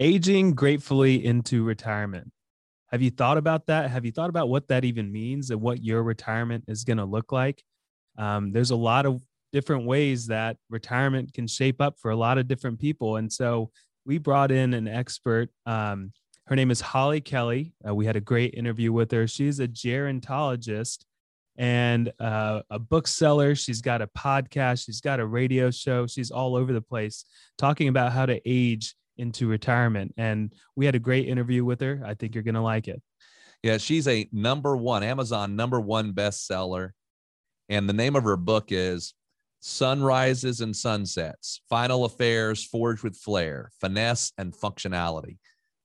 aging gratefully into retirement. Have you thought about that? Have you thought about what that even means and what your retirement is going to look like? Um, there's a lot of different ways that retirement can shape up for a lot of different people. And so we brought in an expert. Um, her name is Holley Kelley. Uh, we had a great interview with her. She's a gerontologist and uh, a bookseller. She's got a podcast. She's got a radio show. She's all over the place talking about how to age into retirement. And we had a great interview with her. I think you're going to like it. Yeah, she's a number one Amazon number one bestseller. And the name of her book is Sunrises and Sunsets Final Affairs Forged with Flair, Finesse and Functionality.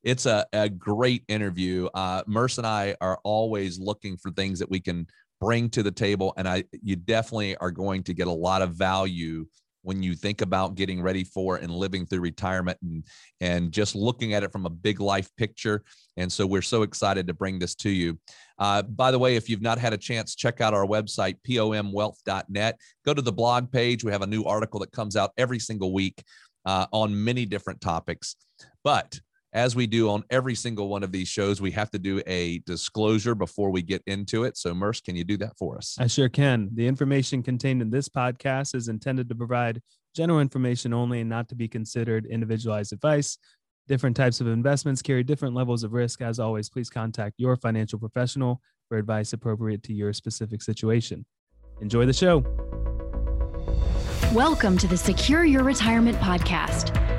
It's a, a great interview. Uh, Merce and I are always looking for things that we can bring to the table. And I, you definitely are going to get a lot of value when you think about getting ready for and living through retirement and and just looking at it from a big life picture. And so we're so excited to bring this to you. Uh, by the way if you've not had a chance check out our website pomwealth.net go to the blog page. We have a new article that comes out every single week uh, on many different topics. But as we do on every single one of these shows, we have to do a disclosure before we get into it. So, Merce, can you do that for us? I sure can. The information contained in this podcast is intended to provide general information only and not to be considered individualized advice. Different types of investments carry different levels of risk. As always, please contact your financial professional for advice appropriate to your specific situation. Enjoy the show. Welcome to the Secure Your Retirement Podcast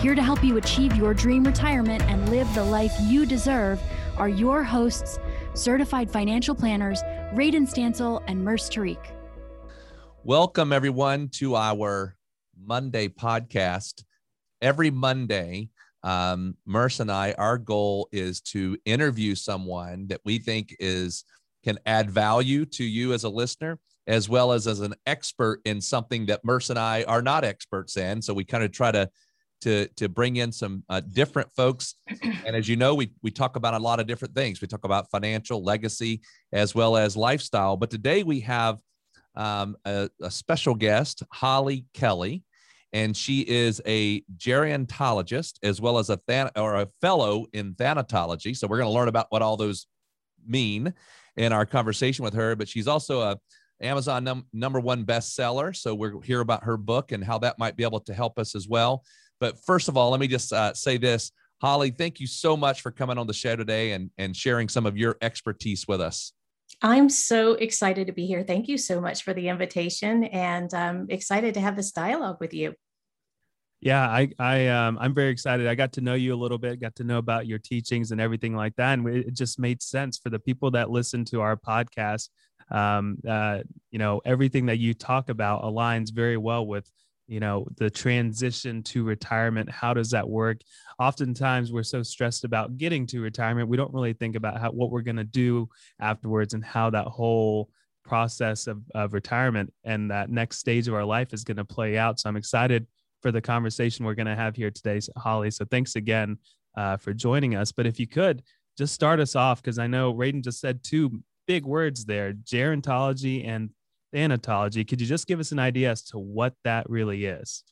Here to help you achieve your dream retirement and live the life you deserve are your hosts, certified financial planners, Radon Stancil and Merce Tariq. Welcome, everyone, to our Monday podcast. Every Monday, um, Merce and I, our goal is to interview someone that we think is can add value to you as a listener, as well as as an expert in something that Merce and I are not experts in. So we kind of try to to to bring in some uh, different folks. And as you know, we we talk about a lot of different things. We talk about financial legacy as well as lifestyle. But today we have um, a, a, special guest, Holley Kelley, and she is a gerontologist as well as a than- or a fellow in thanatology. So we're going to learn about what all those mean in our conversation with her. But she's also a Amazon num- number one bestseller. So we'll hear about her book and how that might be able to help us as well. But first of all, let me just uh, say this. Holley, thank you so much for coming on the show today and, and sharing some of your expertise with us. I'm so excited to be here. Thank you so much for the invitation, and I'm excited to have this dialogue with you. Yeah, I, I, um, I'm very excited. I got to know you a little bit, got to know about your teachings and everything like that, and it just made sense for the people that listen to our podcast. Um, uh, you know, everything that you talk about aligns very well with you know the transition to retirement how does that work? Oftentimes we're so stressed about getting to retirement we don't really think about how what we're going to do afterwards and how that whole process of, of retirement and that next stage of our life is going to play out. So i'm excited for the conversation we're going to have here today holley. So thanks again uh, for joining us. But if you could just start us off because i know Radon just said two big words there gerontology and thanatology. Could you just give us an idea as to what that really is?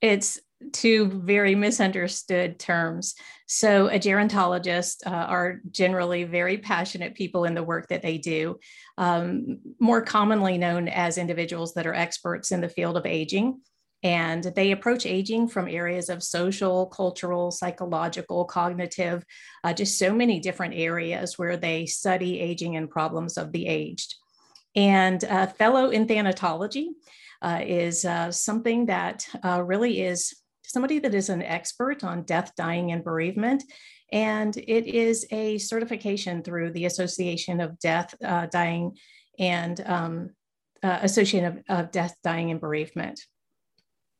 It's two very misunderstood terms. So, a gerontologist uh, are generally very passionate people in the work that they do, um, more commonly known as individuals that are experts in the field of aging. And they approach aging from areas of social, cultural, psychological, cognitive, uh, just so many different areas where they study aging and problems of the aged. And a fellow in thanatology uh, is uh, something that uh, really is somebody that is an expert on death, dying, and bereavement. And it is a certification through the Association of Death, uh, Dying, and um, uh, Association of, of Death, Dying, and Bereavement.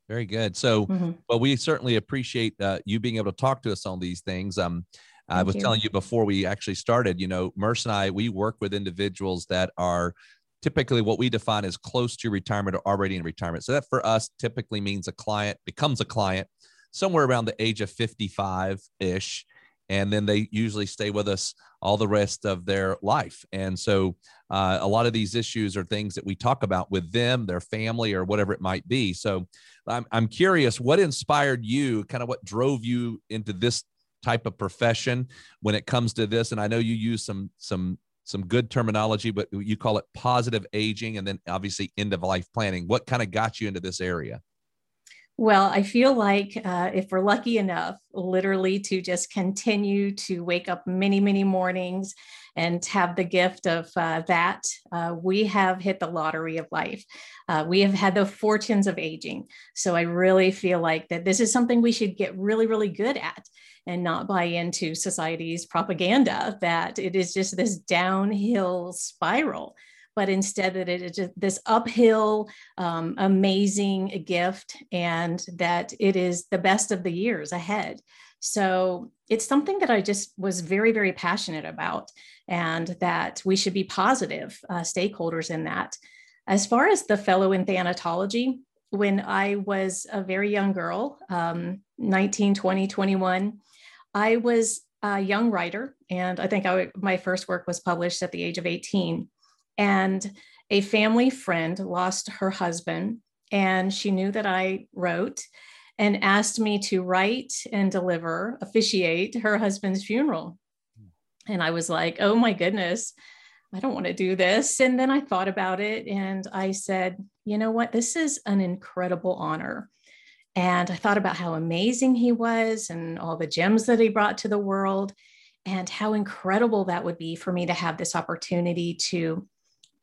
Very good. So, mm-hmm. well, we certainly appreciate uh, you being able to talk to us on these things. Um, I was you. telling you before we actually started, you know, Merce and I, we work with individuals that are typically what we define as close to retirement or already in retirement. So that for us typically means a client becomes a client somewhere around the age of 55 ish. And then they usually stay with us all the rest of their life. And so uh, a lot of these issues are things that we talk about with them, their family, or whatever it might be. So I'm, I'm curious what inspired you, kind of what drove you into this type of profession when it comes to this and i know you use some some some good terminology but you call it positive aging and then obviously end of life planning. What kind of got you into this area? Well, I feel like uh, if we're lucky enough, literally to just continue to wake up many, many mornings and have the gift of uh, that, uh, we have hit the lottery of life. Uh, we have had the fortunes of aging. So I really feel like that this is something we should get really, really good at and not buy into society's propaganda that it is just this downhill spiral but instead that it is just this uphill, um, amazing gift, and that it is the best of the years ahead. So it's something that I just was very, very passionate about, and that we should be positive uh, stakeholders in that. As far as the fellow in thanatology, when I was a very young girl, um, 19, 20, 21, I was a young writer, and I think my first work was published at the age of 18. And a family friend lost her husband, and she knew that I wrote and asked me to write and deliver, officiate her husband's funeral. And I was like, oh my goodness, I don't want to do this. And then I thought about it and I said, you know what? This is an incredible honor. And I thought about how amazing he was and all the gems that he brought to the world and how incredible that would be for me to have this opportunity to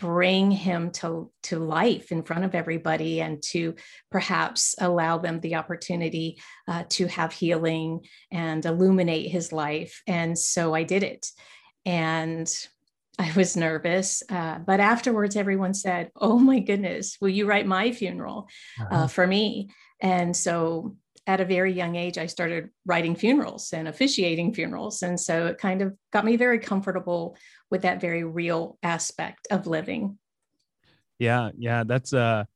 bring him to, to life in front of everybody and to perhaps allow them the opportunity uh, to have healing and illuminate his life. And so I did it. And I was nervous, uh, but afterwards, everyone said, Oh my goodness, will you write my funeral uh, uh-huh. for me? And so at a very young age, I started writing funerals and officiating funerals. And so it kind of got me very comfortable with that very real aspect of living. Yeah, yeah, that's a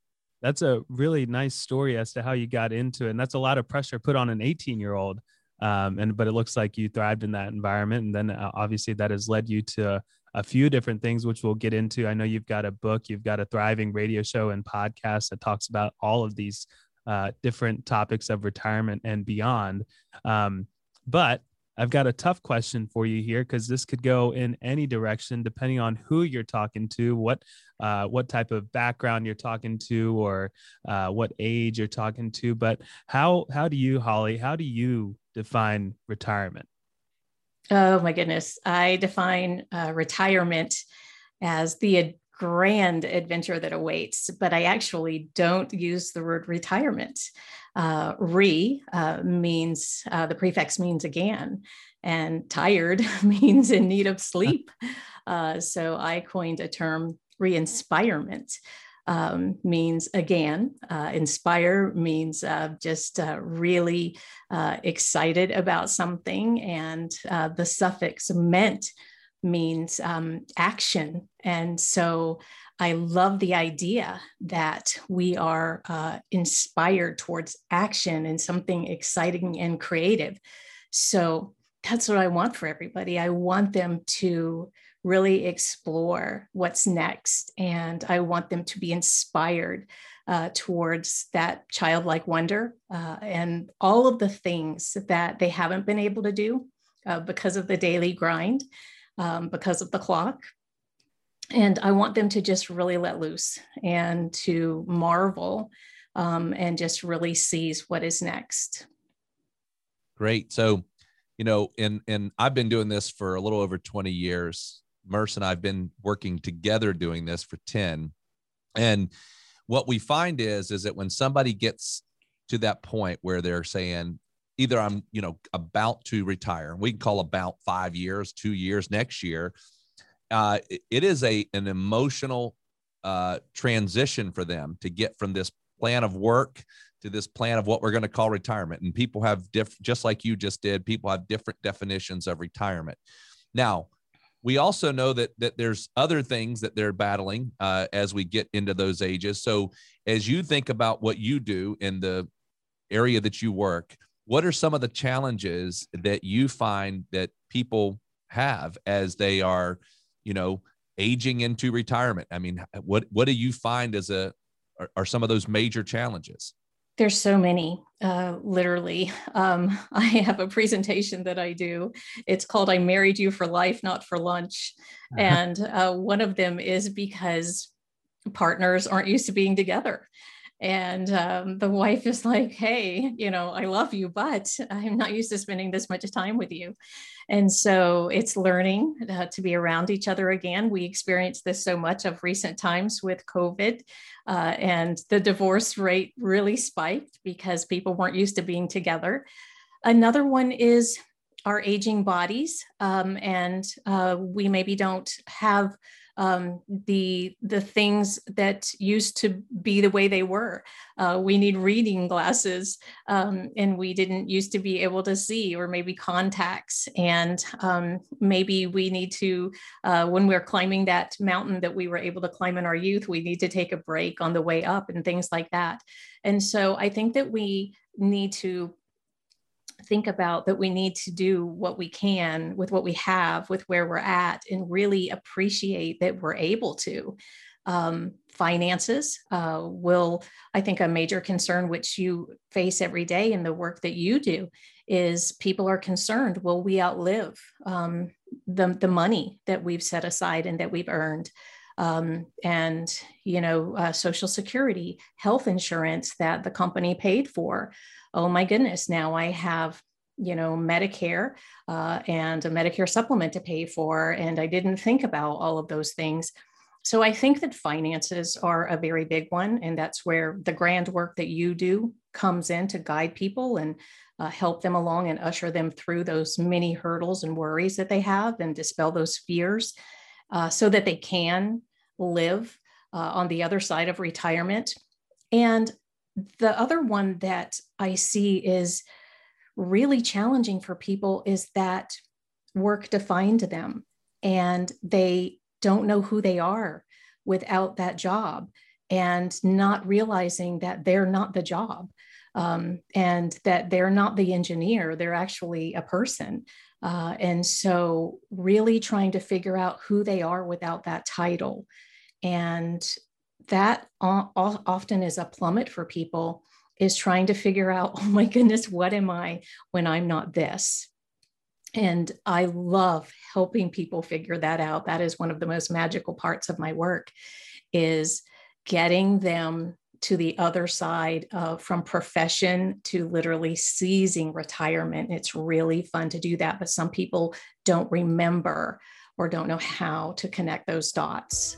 that's a really nice story as to how you got into it. And that's a lot of pressure put on an 18 year old. Um, and but it looks like you thrived in that environment, and then uh, obviously that has led you to a few different things, which we'll get into. I know you've got a book, you've got a thriving radio show and podcast that talks about all of these uh, different topics of retirement and beyond. Um, but I've got a tough question for you here because this could go in any direction depending on who you're talking to, what uh, what type of background you're talking to, or uh, what age you're talking to. But how how do you, Holley? How do you define retirement? Oh my goodness, I define uh, retirement as the grand adventure that awaits, but I actually don't use the word retirement. Uh, re uh, means uh, the prefix means again, and tired means in need of sleep. Uh, so I coined a term re-inspirement. Um, means again. Uh, inspire means uh, just uh, really uh, excited about something, and uh, the suffix meant means um, action. And so I love the idea that we are uh, inspired towards action and something exciting and creative. So that's what I want for everybody. I want them to really explore what's next, and I want them to be inspired uh, towards that childlike wonder uh, and all of the things that they haven't been able to do uh, because of the daily grind um, because of the clock. And I want them to just really let loose and to marvel um, and just really seize what is next. Great. So, you know, and and I've been doing this for a little over 20 years. Merce and I've been working together doing this for 10. And what we find is is that when somebody gets to that point where they're saying, either I'm, you know, about to retire. We can call about five years, two years next year. Uh, it is a an emotional uh, transition for them to get from this plan of work to this plan of what we're going to call retirement. And people have diff, just like you just did, people have different definitions of retirement. Now, we also know that that there's other things that they're battling uh, as we get into those ages. So, as you think about what you do in the area that you work, what are some of the challenges that you find that people have as they are, you know, aging into retirement? I mean, what what do you find as a are, are some of those major challenges? There's so many, uh, literally. Um, I have a presentation that I do. It's called I Married You for Life, Not for Lunch. And uh, one of them is because partners aren't used to being together. And um, the wife is like, hey, you know, I love you, but I'm not used to spending this much time with you. And so it's learning uh, to be around each other again. We experienced this so much of recent times with COVID, uh, and the divorce rate really spiked because people weren't used to being together. Another one is our aging bodies, um, and uh, we maybe don't have um, the the things that used to be the way they were. Uh, we need reading glasses, um, and we didn't used to be able to see, or maybe contacts. And um, maybe we need to, uh, when we're climbing that mountain that we were able to climb in our youth, we need to take a break on the way up and things like that. And so I think that we need to think about that we need to do what we can with what we have, with where we're at, and really appreciate that we're able to. Um, finances uh, will, I think, a major concern which you face every day in the work that you do is people are concerned will we outlive um, the, the money that we've set aside and that we've earned? Um, and you know uh, social security health insurance that the company paid for oh my goodness, now I have you know medicare uh, and a medicare supplement to pay for and i didn't think about all of those things. So i think that finances are a very big one and that's where the grand work that you do comes in to guide people and uh, help them along and usher them through those many hurdles and worries that they have and dispel those fears uh, so that they can live uh, on the other side of retirement. And the other one that I see is really challenging for people is that work defined them and they don't know who they are without that job and not realizing that they're not the job um, and that they're not the engineer, they're actually a person. Uh, and so, really trying to figure out who they are without that title and that often is a plummet for people is trying to figure out oh my goodness what am i when i'm not this? And i love helping people figure that out. That is one of the most magical parts of my work is getting them to the other side of from profession to literally seizing retirement. It's really fun to do that but some people don't remember or don't know how to connect those dots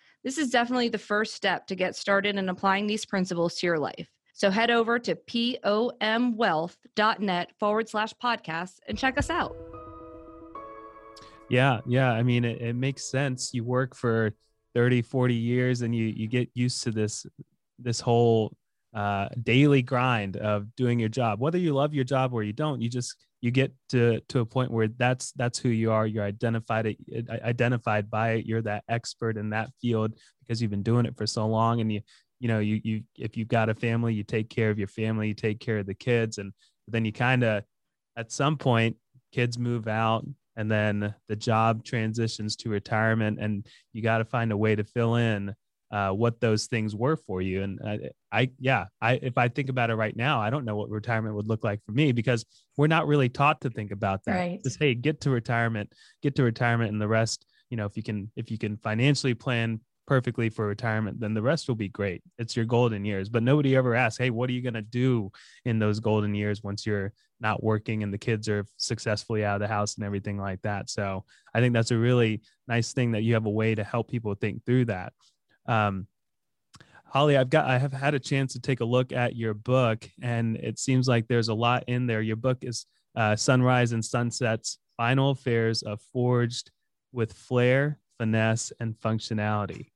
this is definitely the first step to get started in applying these principles to your life. So head over to pomwealth.net forward slash podcast and check us out. Yeah, yeah. I mean, it, it makes sense. You work for 30, 40 years and you you get used to this this whole uh, daily grind of doing your job. Whether you love your job or you don't, you just you get to to a point where that's that's who you are. You're identified identified by it. You're that expert in that field because you've been doing it for so long. And you you know you you if you've got a family, you take care of your family, you take care of the kids, and then you kind of at some point kids move out and then the job transitions to retirement and you got to find a way to fill in uh, what those things were for you. And I, I, yeah, I if I think about it right now, I don't know what retirement would look like for me because we're not really taught to think about that. Right. Just hey, get to retirement, get to retirement, and the rest, you know, if you can if you can financially plan perfectly for retirement, then the rest will be great. It's your golden years. But nobody ever asks, hey, what are you going to do in those golden years once you're not working and the kids are successfully out of the house and everything like that? So I think that's a really nice thing that you have a way to help people think through that. Um, Holley, I've got I have had a chance to take a look at your book, and it seems like there's a lot in there. Your book is uh, Sunrise and Sunsets: Final Affairs of Forged with Flair, Finesse, and Functionality.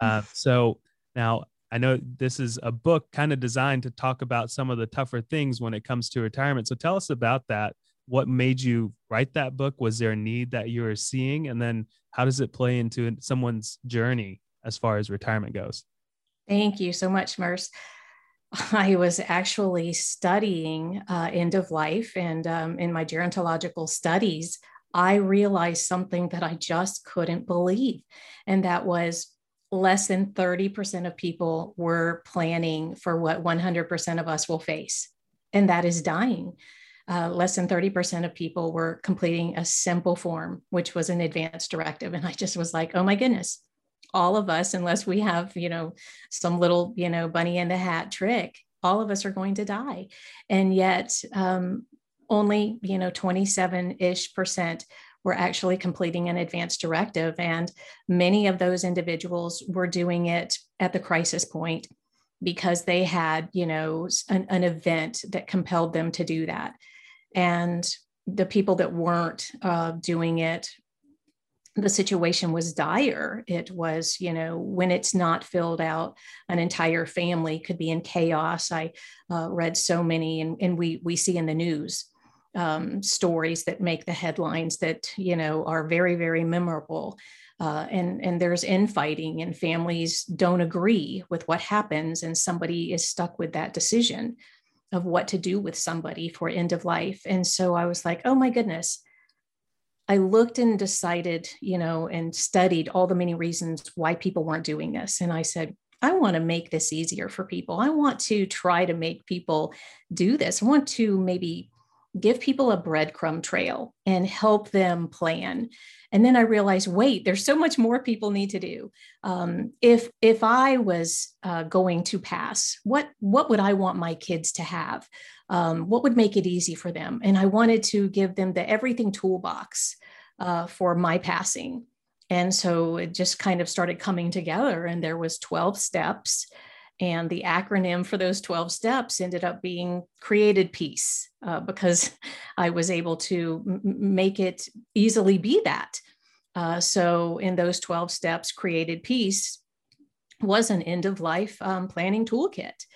Uh, so now I know this is a book kind of designed to talk about some of the tougher things when it comes to retirement. So tell us about that. What made you write that book? Was there a need that you were seeing, and then how does it play into someone's journey as far as retirement goes? Thank you so much, Merce. I was actually studying uh, end of life, and um, in my gerontological studies, I realized something that I just couldn't believe. And that was less than 30% of people were planning for what 100% of us will face, and that is dying. Uh, less than 30% of people were completing a simple form, which was an advance directive. And I just was like, oh my goodness, all of us, unless we have, you know, some little, you know, bunny in the hat trick, all of us are going to die. And yet, um, only, you know, 27 ish percent were actually completing an advance directive. And many of those individuals were doing it at the crisis point because they had, you know, an, an event that compelled them to do that. And the people that weren't uh, doing it the situation was dire. It was, you know, when it's not filled out, an entire family could be in chaos. I uh, read so many, and, and we we see in the news um, stories that make the headlines that you know are very very memorable. Uh, and and there's infighting, and families don't agree with what happens, and somebody is stuck with that decision of what to do with somebody for end of life. And so I was like, oh my goodness I looked and decided, you know, and studied all the many reasons why people weren't doing this. And I said, I want to make this easier for people. I want to try to make people do this. I want to maybe give people a breadcrumb trail and help them plan. And then I realized, wait, there's so much more people need to do. Um, if if I was uh, going to pass, what what would I want my kids to have? Um, what would make it easy for them? And i wanted to give them the everything toolbox uh, for my passing. And so it just kind of started coming together and there was 12 steps. And the acronym for those 12 steps ended up being created peace uh, because i was able to m- make it easily be that. Uh, so in those 12 steps created peace was an end of life um, planning toolkit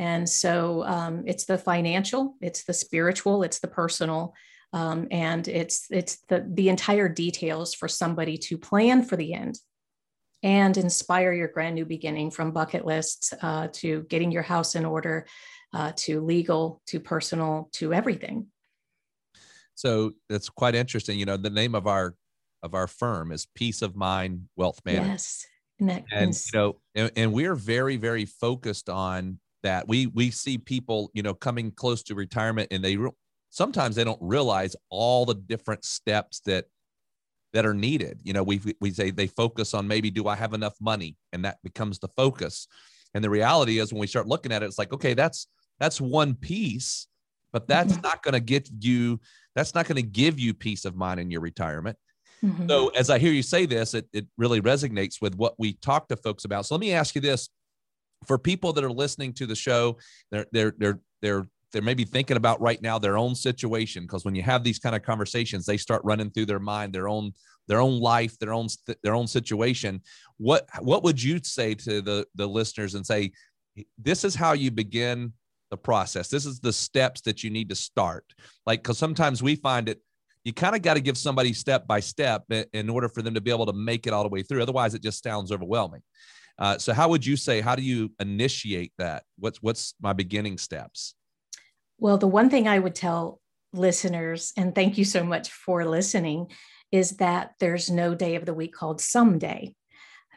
and so um, it's the financial, it's the spiritual, it's the personal, um, and it's it's the the entire details for somebody to plan for the end and inspire your grand new beginning from bucket lists uh, to getting your house in order uh, to legal to personal to everything. So that's quite interesting. You know the name of our of our firm is peace of mind wealth management. Yes. And, and you know and, and we're very very focused on that we we see people you know coming close to retirement and they re- sometimes they don't realize all the different steps that that are needed. You know we we say they focus on maybe do i have enough money? And that becomes the focus. And the reality is when we start looking at it it's like okay that's that's one piece but that's mm-hmm. not going to get you that's not going to give you peace of mind in your retirement. Mm-hmm. so as i hear you say this it, it really resonates with what we talk to folks about. So let me ask you this for people that are listening to the show, they're they're they're they're they're maybe thinking about right now their own situation because when you have these kind of conversations, they start running through their mind their own their own life, their own their own situation. What what would you say to the the listeners and say this is how you begin the process. This is the steps that you need to start. Like because sometimes we find it you kind of got to give somebody step by step in order for them to be able to make it all the way through. Otherwise, it just sounds overwhelming. Uh, so how would you say, how do you initiate that? What's, what's my beginning steps? Well, the one thing I would tell listeners, and thank you so much for listening, is that there's no day of the week called someday.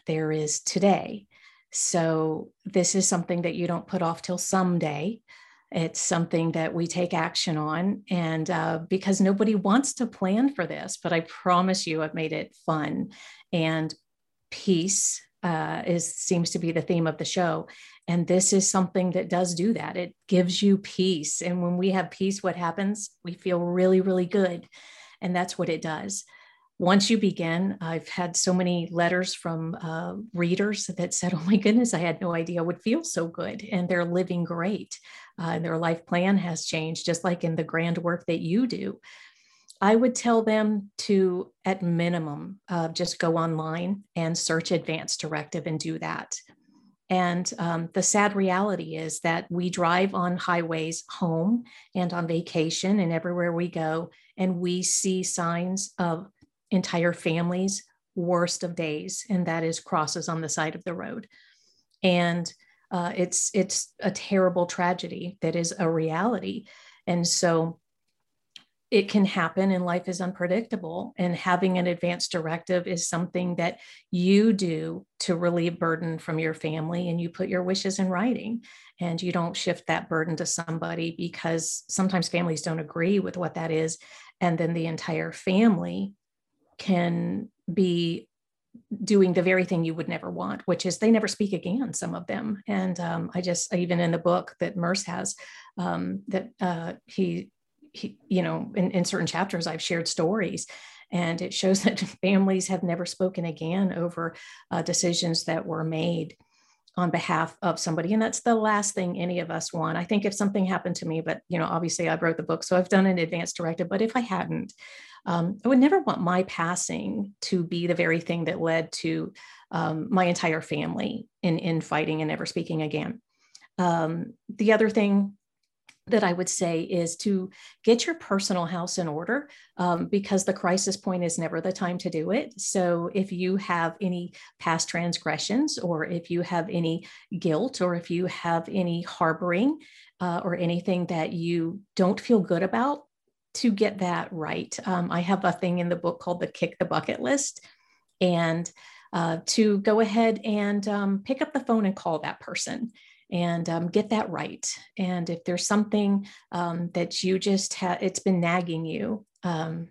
There is today. So this is something that you don't put off till someday. It's something that we take action on. And uh, because nobody wants to plan for this, but I promise you, I've made it fun and peace uh, is seems to be the theme of the show. And this is something that does do that. It gives you peace. And when we have peace, what happens? We feel really, really good. And that's what it does. Once you begin, I've had so many letters from uh, readers that said, Oh my goodness, I had no idea I would feel so good. And they're living great. Uh, and their life plan has changed, just like in the grand work that you do. I would tell them to, at minimum, uh, just go online and search advanced directive and do that. And um, the sad reality is that we drive on highways home and on vacation and everywhere we go, and we see signs of entire families' worst of days, and that is crosses on the side of the road. And uh, it's it's a terrible tragedy that is a reality. And so it can happen and life is unpredictable and having an advance directive is something that you do to relieve burden from your family and you put your wishes in writing and you don't shift that burden to somebody because sometimes families don't agree with what that is and then the entire family can be doing the very thing you would never want, which is they never speak again, some of them. And um, I just, even in the book that Merce has, um, that uh, he he, you know, in, in certain chapters, I've shared stories and it shows that families have never spoken again over uh, decisions that were made on behalf of somebody and that's the last thing any of us want. I think if something happened to me but you know obviously i wrote the book so i've done an advance directive but if i hadn't um, i would never want my passing to be the very thing that led to um, my entire family in in fighting and never speaking again. Um, the other thing that I would say is to get your personal house in order um, because the crisis point is never the time to do it. So, if you have any past transgressions, or if you have any guilt, or if you have any harboring, uh, or anything that you don't feel good about, to get that right. Um, I have a thing in the book called the Kick the Bucket List. And uh, to go ahead and um, pick up the phone and call that person and um, get that right. And if there's something um, that you just have, it's been nagging you, um,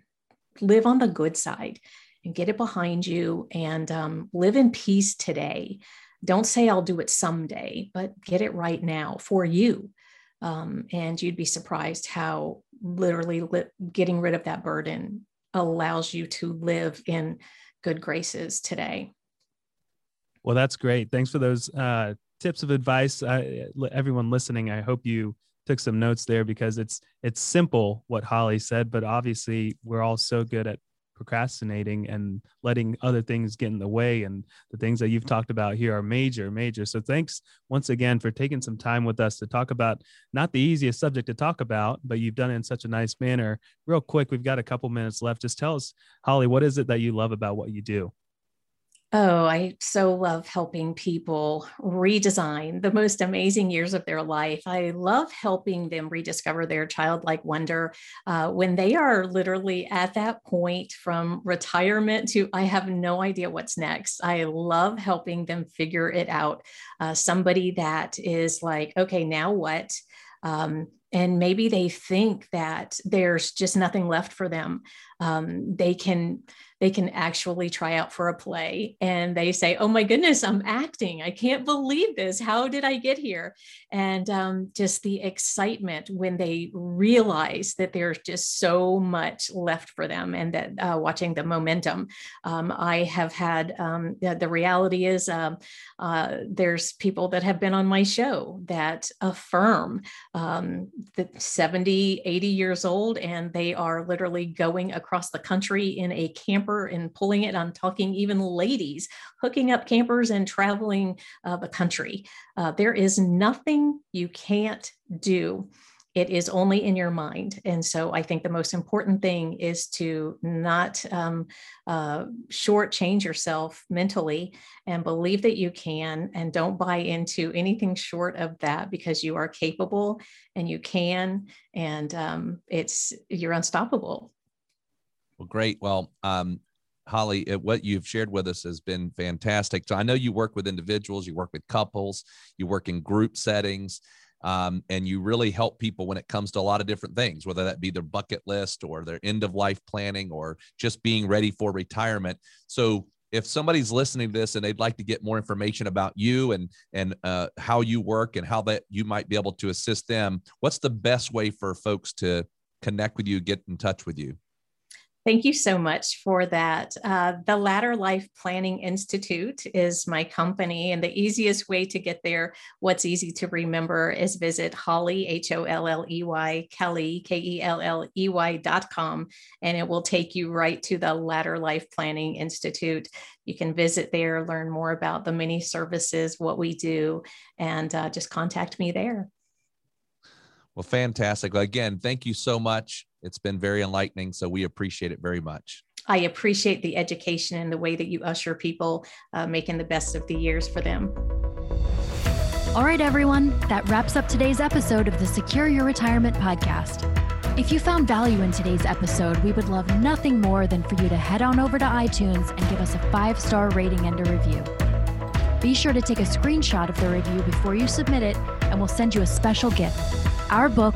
live on the good side and get it behind you and um, live in peace today. Don't say I'll do it someday, but get it right now for you. Um, and you'd be surprised how literally li- getting rid of that burden allows you to live in good graces today. Well, that's great. Thanks for those uh, tips of advice everyone listening i hope you took some notes there because it's it's simple what holley said but obviously we're all so good at procrastinating and letting other things get in the way and the things that you've talked about here are major major. So thanks once again for taking some time with us to talk about not the easiest subject to talk about but you've done it in such a nice manner. Real quick we've got a couple minutes left. Just tell us holley what is it that you love about what you do Oh, I so love helping people redesign the most amazing years of their life. I love helping them rediscover their childlike wonder uh, when they are literally at that point from retirement to I have no idea what's next. I love helping them figure it out. Uh, somebody that is like, okay, now what? Um, and maybe they think that there's just nothing left for them. Um, they can they can actually try out for a play and they say, Oh my goodness, I'm acting. I can't believe this. How did I get here? And um, just the excitement when they realize that there's just so much left for them and that uh, watching the momentum. Um, I have had um, the, the, reality is um, uh, there's people that have been on my show that affirm um, that 70, 80 years old and they are literally going across the country in a camper camper and pulling it. I'm talking even ladies hooking up campers and traveling uh, the country. Uh, there is nothing you can't do. It is only in your mind. And so I think the most important thing is to not um, uh, shortchange yourself mentally and believe that you can and don't buy into anything short of that because you are capable and you can and um, it's you're unstoppable well, great. Well, um, Holley, what you've shared with us has been fantastic. So I know you work with individuals, you work with couples, you work in group settings, um, and you really help people when it comes to a lot of different things, whether that be their bucket list or their end of life planning or just being ready for retirement. So if somebody's listening to this and they'd like to get more information about you and and uh, how you work and how that you might be able to assist them, what's the best way for folks to connect with you, get in touch with you? Thank you so much for that. Uh, the Latter Life Planning Institute is my company, and the easiest way to get there, what's easy to remember, is visit Holley, H O L L E Y, Kelley, K E L L E Y dot com, and it will take you right to the Latter Life Planning Institute. You can visit there, learn more about the many services, what we do, and uh, just contact me there. Well, fantastic. Again, thank you so much. It's been very enlightening. So we appreciate it very much. I appreciate the education and the way that you usher people, uh, making the best of the years for them. All right, everyone, that wraps up today's episode of the Secure Your Retirement podcast. If you found value in today's episode, we would love nothing more than for you to head on over to iTunes and give us a five star rating and a review. Be sure to take a screenshot of the review before you submit it, and we'll send you a special gift our book,